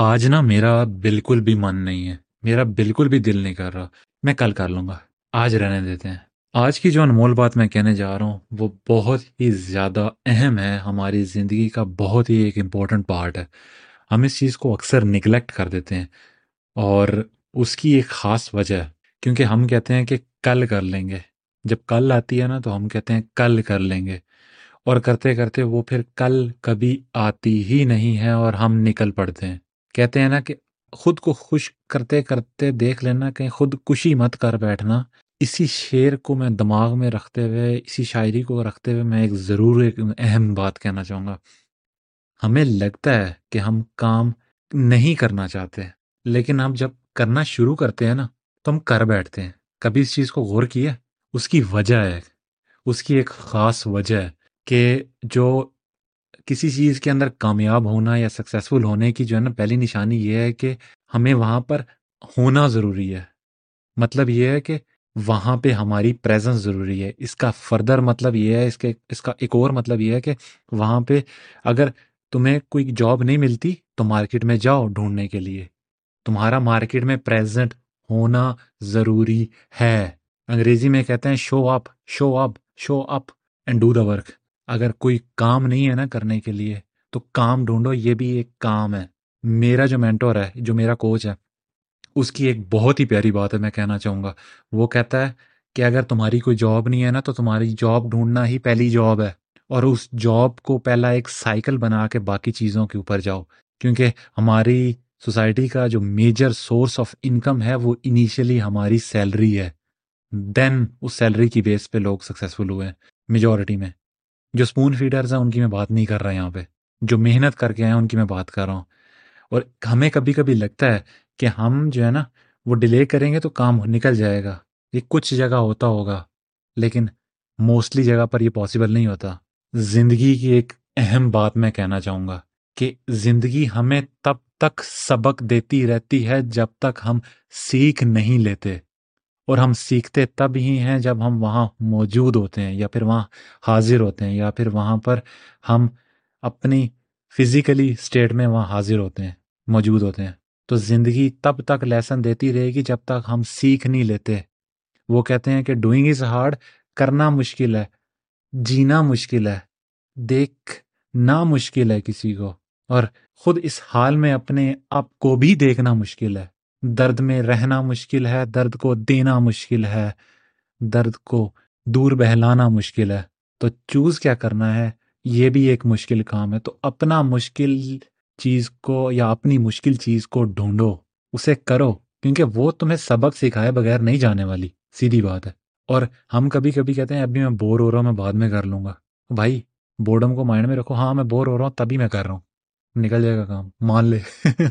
آج نا میرا بالکل بھی من نہیں ہے۔ میرا بالکل بھی دل نہیں کر رہا۔ میں کل کر لوں گا۔ آج رہنے دیتے ہیں۔ آج کی جو انمول بات میں کہنے جا رہا ہوں، وہ بہت ہی زیادہ اہم ہے۔ ہماری زندگی کا بہت ہی ایک امپورٹنٹ پارٹ ہے۔ ہم اس چیز کو اکثر نگلیکٹ کر دیتے ہیں۔ اور اس کی ایک خاص وجہ ہے۔ کیونکہ ہم کہتے ہیں کہ کل کر لیں گے۔ جب کل آتی ہے نا، تو ہم کہتے ہیں کل کر لیں گے۔ اور کرتے کرتے وہ پھر کل کبھی آتی ہی نہیں ہے اور ہم نکل پڑتے ہیں۔ کہتے ہیں نا کہ خود کو خوش کرتے کرتے دیکھ لینا کہ خود کشی مت کر بیٹھنا۔ اسی شعر کو میں دماغ میں رکھتے ہوئے، اسی شاعری کو رکھتے ہوئے میں ایک ضرور ایک اہم بات کہنا چاہوں گا۔ ہمیں لگتا ہے کہ ہم کام نہیں کرنا چاہتے، لیکن ہم جب کرنا شروع کرتے ہیں نا، تو ہم کر بیٹھتے ہیں۔ کبھی اس چیز کو غور کیا اس کی وجہ ہے اس کی ایک خاص وجہ ہے کہ جو کسی چیز کے اندر کامیاب ہونا یا سکسیزفل ہونے کی جو ہے نا پہلی نشانی یہ ہے کہ ہمیں وہاں پر ہونا ضروری ہے۔ مطلب یہ ہے کہ وہاں پہ ہماری پریزنس ضروری ہے۔ اس کا فردر مطلب یہ ہے، اس کے، اس کا ایک اور مطلب یہ ہے کہ وہاں پہ اگر تمہیں کوئی جاب نہیں ملتی تو مارکیٹ میں جاؤ ڈھونڈنے کے لیے۔ تمہارا مارکیٹ میں پریزنٹ ہونا ضروری ہے۔ انگریزی میں کہتے ہیں show up show up show up and do the work اگر کوئی کام نہیں ہے نا کرنے کے لیے، تو کام ڈھونڈو، یہ بھی ایک کام ہے۔ میرا جو مینٹور ہے، جو میرا کوچ ہے، اس کی ایک بہت ہی پیاری بات ہے، میں کہنا چاہوں گا۔ وہ کہتا ہے کہ اگر تمہاری کوئی جاب نہیں ہے نا، تو تمہاری جاب ڈھونڈنا ہی پہلی جاب ہے۔ اور اس جاب کو پہلا ایک سائیکل بنا کے باقی چیزوں کے اوپر جاؤ۔ کیونکہ ہماری سوسائٹی کا جو میجر سورس آف انکم ہے، وہ انیشلی ہماری سیلری ہے۔ دین اس سیلری کی بیس پہ لوگ سکسیزفل ہوئے ہیں میجورٹی میں۔ جو اسپون فیڈرز ہیں، ان کی میں بات نہیں کر رہا یہاں پہ۔ جو محنت کر کے ہیں، ان کی میں بات کر رہا ہوں۔ اور ہمیں کبھی کبھی لگتا ہے کہ ہم جو ہے نا، وہ ڈیلے کریں گے تو کام نکل جائے گا۔ یہ کچھ جگہ ہوتا ہوگا، لیکن موسٹلی جگہ پر یہ پاسبل نہیں ہوتا۔ زندگی کی ایک اہم بات میں کہنا چاہوں گا کہ زندگی ہمیں تب تک سبق دیتی رہتی ہے جب تک ہم سیکھ نہیں لیتے۔ اور ہم سیکھتے تب ہی ہیں جب ہم وہاں موجود ہوتے ہیں یا پھر وہاں حاضر ہوتے ہیں یا پھر وہاں پر ہم اپنی فزیکلی اسٹیٹ میں وہاں حاضر ہوتے ہیں، موجود ہوتے ہیں۔ تو زندگی تب تک لیسن دیتی رہے گی جب تک ہم سیکھ نہیں لیتے۔ وہ کہتے ہیں کہ ڈوئنگ از ہارڈ کرنا مشکل ہے، جینا مشکل ہے دیکھ نہ مشکل ہے کسی کو۔ اور خود اس حال میں اپنے آپ کو بھی دیکھنا مشکل ہے۔ درد میں رہنا مشکل ہے، درد کو دینا مشکل ہے، درد کو دور بہلانا مشکل ہے۔ تو چوز کیا کرنا ہے؟ یہ بھی ایک مشکل کام ہے۔ تو اپنا مشکل چیز کو یا اپنی مشکل چیز کو ڈھونڈو، اسے کرو، کیونکہ وہ تمہیں سبق سکھائے بغیر نہیں جانے والی۔ سیدھی بات ہے۔ اور ہم کبھی کبھی کہتے ہیں ابھی میں بور ہو رہا ہوں، میں بعد میں کر لوں گا۔ بھائی بورڈم کو مائنڈ میں رکھو۔ ہاں میں بور ہو رہا ہوں، تبھی میں کر رہا ہوں۔ نکل جائے گا کام، مان لے۔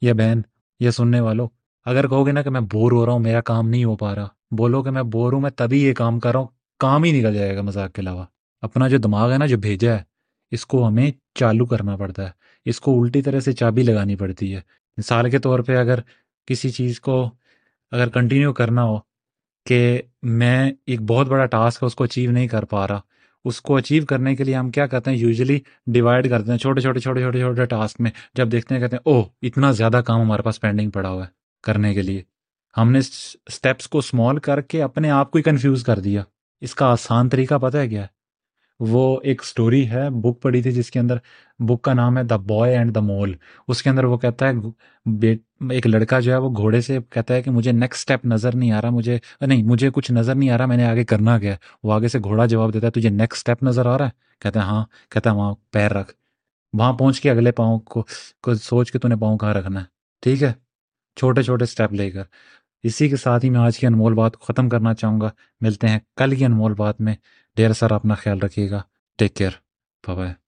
یا بہن یہ سننے والوں اگر کہو گے نا کہ میں بور ہو رہا ہوں، میرا کام نہیں ہو پا رہا، بولو کہ میں بور ہوں، میں تبھی یہ کام کر رہا ہوں، کام ہی نکل جائے گا مذاق کے علاوہ۔ اپنا جو دماغ ہے نا، جو بھیجا ہے، اس کو ہمیں چالو کرنا پڑتا ہے، اس کو الٹی طرح سے چابی لگانی پڑتی ہے۔ مثال کے طور پہ اگر کسی چیز کو اگر کنٹینیو کرنا ہو کہ میں ایک بہت بڑا ٹاسک ہے، اس کو اچیو نہیں کر پا رہا اس کو اچیو کرنے کے لیے ہم کیا کرتے ہیں? یوزلی ڈیوائڈ کرتے ہیں چھوٹے چھوٹے چھوٹے چھوٹے چھوٹے ٹاسک میں، جب دیکھتے ہیں کہتے ہیں، اوہ، اتنا زیادہ کام ہمارے پاس پینڈنگ پڑا ہوا ہے کرنے کے لیے۔ ہم نے اسٹیپس کو اسمال کر کے اپنے آپ کو ہی کنفیوز کر دیا۔ اس کا آسان طریقہ پتہ ہے کیا ہے؟ وہ ایک سٹوری ہے بک پڑھی تھی جس کے اندر بک کا نام ہے دا بوائے اینڈ دا مول اس کے اندر وہ کہتا ہے ایک لڑکا جو ہے وہ گھوڑے سے کہتا ہے کہ مجھے نیکسٹ اسٹیپ نظر نہیں آ رہا، مجھے، نہیں، مجھے کچھ نظر نہیں آ رہا، میں نے آگے کرنا کیا وہ آگے سے گھوڑا جواب دیتا ہے، تجھے نیکسٹ اسٹیپ نظر آ رہا ہے؟ کہتا ہے ہاں۔ کہتا ہے، وہاں پیر رکھ۔ وہاں پہنچ کے اگلے پاؤں کو سوچ کے تو نے پاؤں کہاں رکھنا ہے؟ ٹھیک ہے۔ چھوٹے چھوٹے اسٹیپ لے کر۔ اسی کے ساتھ ہی میں آج کی انمول بات کو ختم کرنا چاہوں گا۔ ملتے ہیں کل کی انمول بات میں۔ ڈیر سر، اپنا خیال رکھیے گا۔ Take care bye